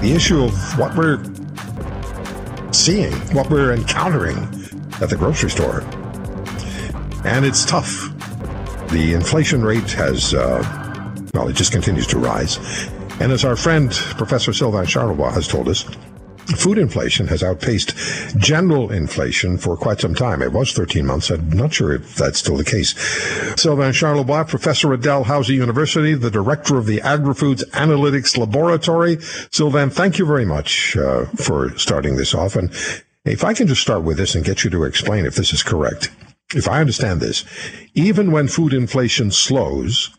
The issue of what we're seeing, what we're encountering at the grocery store. And it's tough. The inflation rate has, uh, well, it just continues to rise. And as our friend Professor Sylvain Charlebois has told us, Food inflation has outpaced general inflation for quite some time. It was 13 months. I'm not sure if that's still the case. Sylvain Charlebois, professor at Dalhousie University, the director of the AgriFoods Analytics Laboratory. Sylvain, thank you very much uh, for starting this off. And if I can just start with this and get you to explain if this is correct. If I understand this, even when food inflation slows,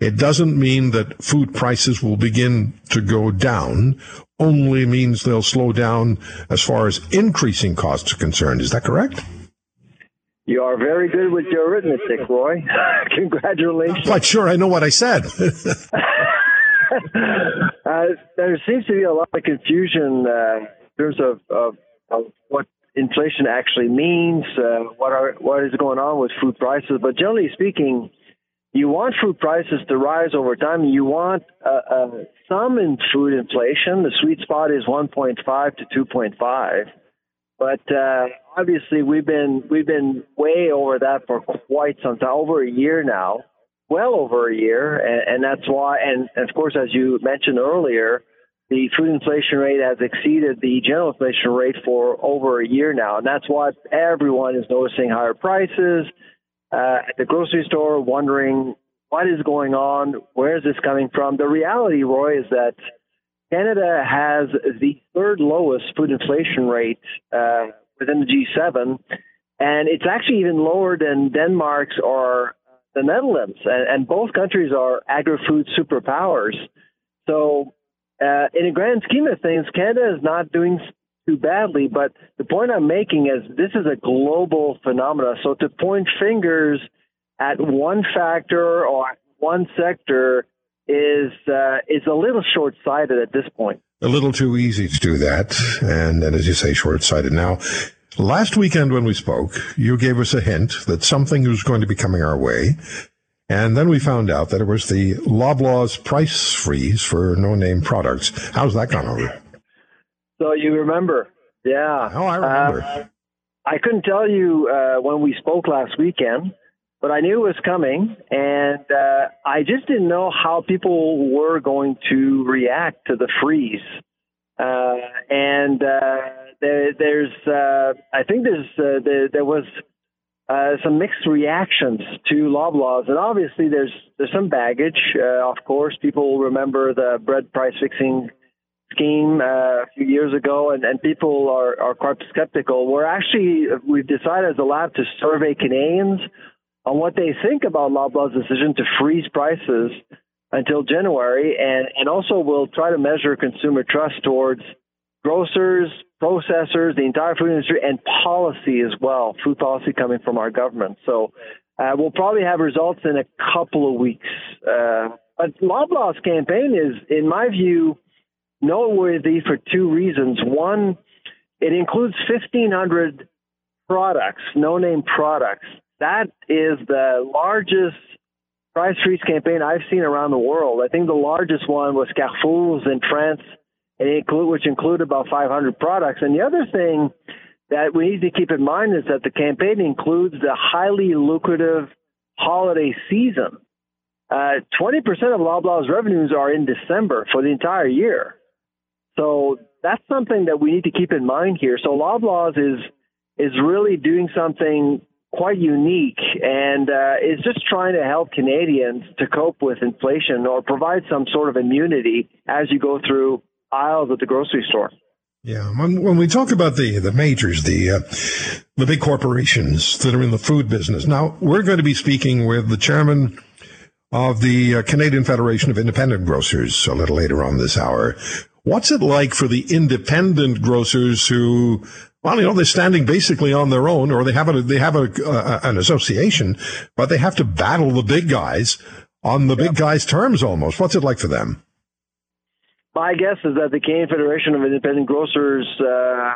it doesn't mean that food prices will begin to go down only means they'll slow down as far as increasing costs are concerned. Is that correct? You are very good with your arithmetic, Roy. Congratulations. Quite sure I know what I said. uh, there seems to be a lot of confusion uh, in terms of, of, of, what inflation actually means, uh, what are what is going on with food prices. But generally speaking, you want food prices to rise over time. You want uh, uh, some in food inflation. The sweet spot is 1.5 to 2.5, but uh, obviously we've been we've been way over that for quite some time, over a year now, well over a year, and, and that's why. And, and of course, as you mentioned earlier, the food inflation rate has exceeded the general inflation rate for over a year now, and that's why everyone is noticing higher prices uh, at the grocery store wondering what is going on, where is this coming from. The reality, Roy, is that Canada has the third lowest food inflation rate uh, within the G7, and it's actually even lower than Denmark's or the Netherlands. And, and both countries are agri-food superpowers. So, uh, in a grand scheme of things, Canada is not doing too badly. But the point I'm making is this is a global phenomenon. So to point fingers at one factor or one sector is uh, is a little short sighted at this point. A little too easy to do that, and, and as you say, short sighted. Now, last weekend when we spoke, you gave us a hint that something was going to be coming our way. And then we found out that it was the Loblaws price freeze for no name products. How's that gone over? So you remember? Yeah. Oh, I remember. Uh, I couldn't tell you uh, when we spoke last weekend, but I knew it was coming, and uh, I just didn't know how people were going to react to the freeze. Uh, and uh, there, there's, uh, I think there's, there, there, was some mixed reactions to Loblaws, and obviously there's there's some baggage. of course, people remember the bread price fixing scheme uh, a few years ago, and, and people are, are quite skeptical. We're actually we've decided as a lab to survey Canadians on what they think about Loblaw's decision to freeze prices until January, and and also we'll try to measure consumer trust towards grocers, processors, the entire food industry, and policy as well, food policy coming from our government. So. Uh, we'll probably have results in a couple of weeks. Uh, but Loblaw's campaign is, in my view, noteworthy for two reasons. One, it includes 1,500 products, no name products. That is the largest price freeze campaign I've seen around the world. I think the largest one was Carrefour's in France, which included about 500 products. And the other thing that we need to keep in mind is that the campaign includes the highly lucrative holiday season. Uh, 20% of Loblaw's revenues are in December for the entire year. So that's something that we need to keep in mind here. So Loblaws is is really doing something quite unique and uh, is just trying to help Canadians to cope with inflation or provide some sort of immunity as you go through aisles at the grocery store. Yeah, when, when we talk about the the majors, the uh, the big corporations that are in the food business. Now we're going to be speaking with the chairman of the uh, Canadian Federation of Independent Grocers a little later on this hour. What's it like for the independent grocers who, well, you know, they're standing basically on their own, or they have a they have a, uh, an association, but they have to battle the big guys on the big guys' terms almost. What's it like for them? My guess is that the Canadian Federation of Independent Grocers uh,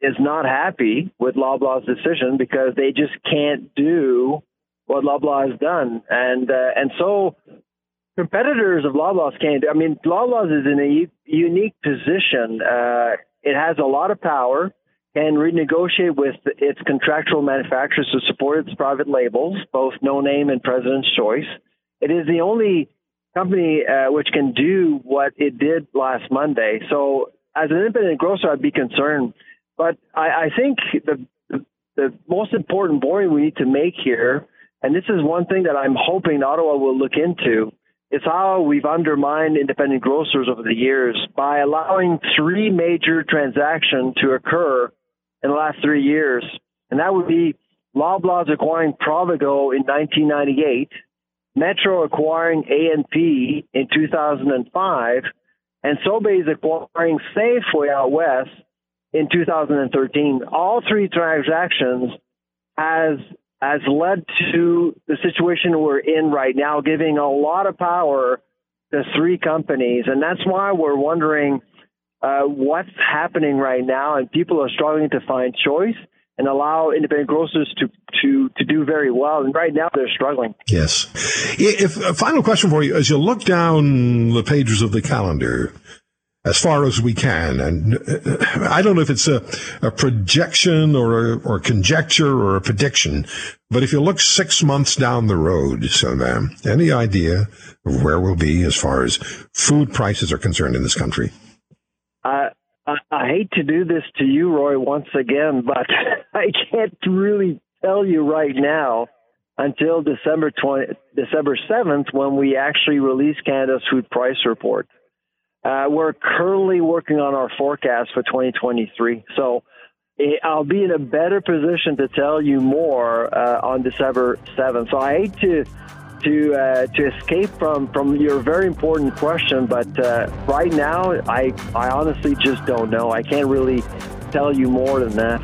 is not happy with Loblaw's decision because they just can't do what Loblaw has done, and uh, and so competitors of Loblaw's can't. I mean, Loblaw's is in a unique position. Uh, it has a lot of power, can renegotiate with its contractual manufacturers to support its private labels, both No Name and President's Choice. It is the only company uh, which can do what it did last Monday. So, as an independent grocer, I'd be concerned. But I, I think the, the the most important point we need to make here, and this is one thing that I'm hoping Ottawa will look into, is how we've undermined independent grocers over the years by allowing three major transactions to occur in the last three years, and that would be Loblaws acquiring Provigo in 1998 Metro acquiring A&P in 2005, and Sobeys acquiring Safeway out west in 2013. All three transactions has has led to the situation we're in right now, giving a lot of power to three companies, and that's why we're wondering uh, what's happening right now, and people are struggling to find choice and allow independent grocers to to to do very well. And right now they're struggling. Yes. If a final question for you, as you look down the pages of the calendar. As far as we can, and uh, I don't know if it's a, a projection or a, or conjecture or a prediction, but if you look six months down the road, so um, any idea of where we'll be as far as food prices are concerned in this country? I, I hate to do this to you, Roy, once again, but I can't really tell you right now until December 20, December 7th when we actually release Canada's food price report. Uh, we're currently working on our forecast for 2023. So eh, I'll be in a better position to tell you more uh, on December 7th. So I hate to to uh, to escape from from your very important question. But uh, right now, I I honestly just don't know. I can't really tell you more than that.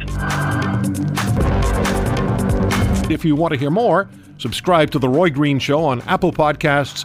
If you want to hear more, subscribe to the Roy Green Show on Apple Podcasts,